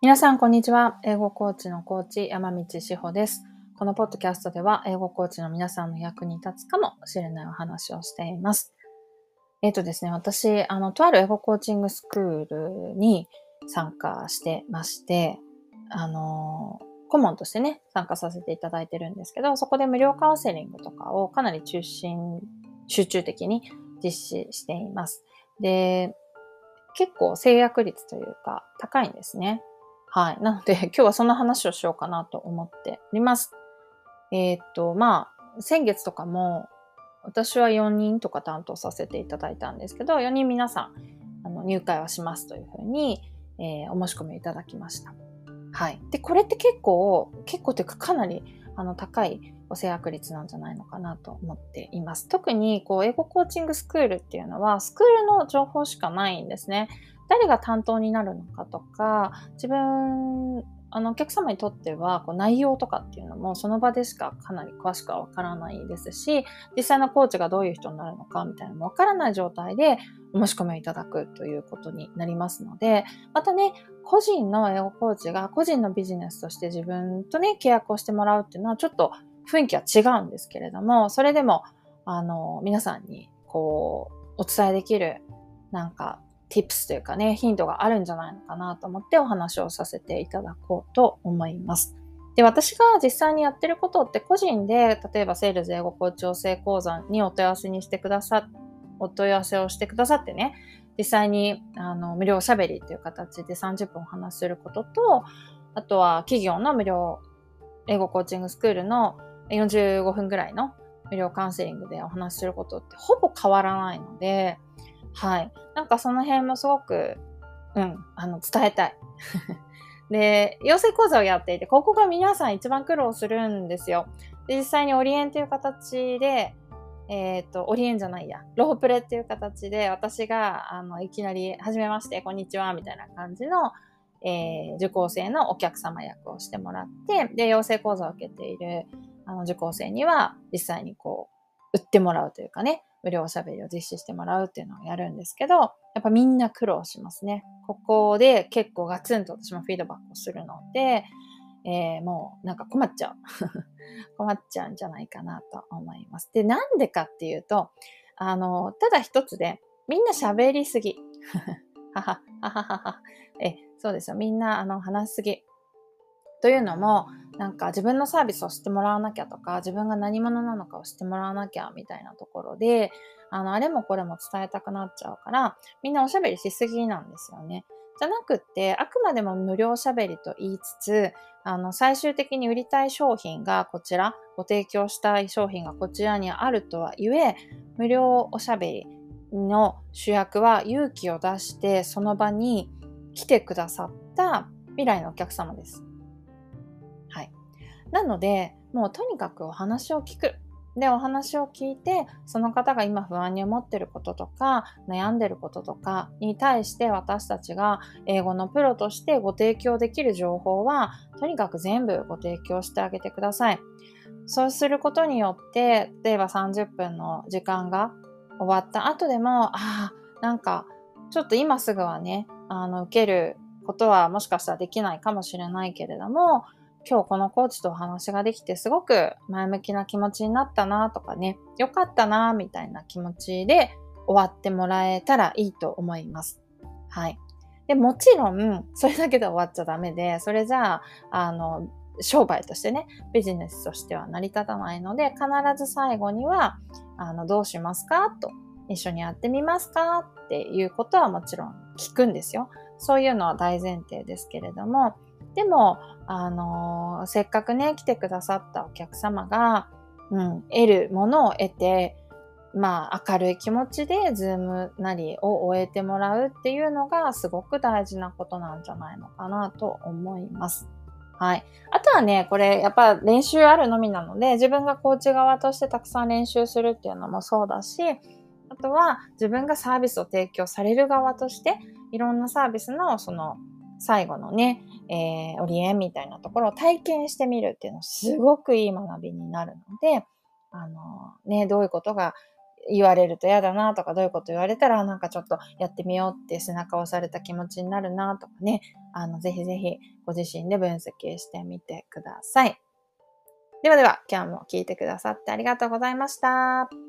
皆さん、こんにちは。英語コーチのコーチ、山道志保です。このポッドキャストでは、英語コーチの皆さんの役に立つかもしれないお話をしています。えっ、ー、とですね、私、あの、とある英語コーチングスクールに参加してまして、あの、顧問としてね、参加させていただいてるんですけど、そこで無料カウンセリングとかをかなり中心、集中的に実施しています。で、結構制約率というか高いんですね。はい。なので、今日はそんな話をしようかなと思っております。えー、っと、まあ、先月とかも、私は4人とか担当させていただいたんですけど、4人皆さん、あの入会はしますというふうに、えー、お申し込みいただきました。はい。で、これって結構、結構というかかなり、あの、高いご制約率なんじゃないのかなと思っています。特に、こう、英語コーチングスクールっていうのは、スクールの情報しかないんですね。誰が担当になるのかとか、自分、あの、お客様にとっては、こう内容とかっていうのも、その場でしかかなり詳しくはわからないですし、実際のコーチがどういう人になるのかみたいなのもわからない状態で、お申し込みをいただくということになりますので、またね、個人の英語コーチが個人のビジネスとして自分とね、契約をしてもらうっていうのはちょっと雰囲気は違うんですけれども、それでも、あの、皆さんに、こう、お伝えできる、なんか、tips というかね、ヒントがあるんじゃないのかなと思ってお話をさせていただこうと思います。で、私が実際にやってることって個人で、例えばセールス英語校調整講座にお問い合わせにしてくださ、お問い合わせをしてくださってね、実際にあの無料おしゃべりという形で30分お話しすることと、あとは企業の無料英語コーチングスクールの45分ぐらいの無料カウンセリングでお話しすることってほぼ変わらないので、はい。なんかその辺もすごく、うん、あの、伝えたい。で、養成講座をやっていて、ここが皆さん一番苦労するんですよ。で、実際にオリエンという形で、えっ、ー、と、オリエンじゃないや、ロープレっていう形で、私が、あの、いきなり、はじめまして、こんにちは、みたいな感じの、えー、受講生のお客様役をしてもらって、で、養成講座を受けている、あの、受講生には、実際にこう、売ってもらうというかね、無料おしゃべりを実施してもらうっていうのをやるんですけど、やっぱみんな苦労しますね。ここで結構ガツンと私もフィードバックをするので、えー、もうなんか困っちゃう。困っちゃうんじゃないかなと思います。で、なんでかっていうと、あの、ただ一つで、みんな喋りすぎ。はは、ははは。え、そうですよ。みんな、あの、話しすぎ。というのも、なんか自分のサービスを知ってもらわなきゃとか、自分が何者なのかを知ってもらわなきゃみたいなところで、あの、あれもこれも伝えたくなっちゃうから、みんなおしゃべりしすぎなんですよね。じゃなくって、あくまでも無料しゃべりと言いつつ、あの、最終的に売りたい商品がこちら、ご提供したい商品がこちらにあるとはゆえ、無料おしゃべりの主役は勇気を出してその場に来てくださった未来のお客様です。なので、もうとにかくお話を聞く。で、お話を聞いて、その方が今不安に思ってることとか、悩んでることとかに対して私たちが英語のプロとしてご提供できる情報は、とにかく全部ご提供してあげてください。そうすることによって、例えば30分の時間が終わった後でも、ああ、なんか、ちょっと今すぐはね、あの、受けることはもしかしたらできないかもしれないけれども、今日このコーチとお話ができてすごく前向きな気持ちになったなとかね、よかったなみたいな気持ちで終わってもらえたらいいと思います。はい。で、もちろん、それだけで終わっちゃダメで、それじゃあ、あの、商売としてね、ビジネスとしては成り立たないので、必ず最後には、あの、どうしますかと、一緒にやってみますかっていうことはもちろん聞くんですよ。そういうのは大前提ですけれども、でも、あのー、せっかくね、来てくださったお客様が、うん、得るものを得て、まあ、明るい気持ちで、ズームなりを終えてもらうっていうのが、すごく大事なことなんじゃないのかなと思います。はい。あとはね、これ、やっぱ練習あるのみなので、自分がコーチ側としてたくさん練習するっていうのもそうだし、あとは自分がサービスを提供される側として、いろんなサービスのその最後のね、えー、オリエンみたいなところを体験してみるっていうのすごくいい学びになるので、あのね、どういうことが言われると嫌だなとか、どういうこと言われたら、なんかちょっとやってみようって背中を押された気持ちになるなとかね、あの、ぜひぜひご自身で分析してみてください。ではでは、今日も聞いてくださってありがとうございました。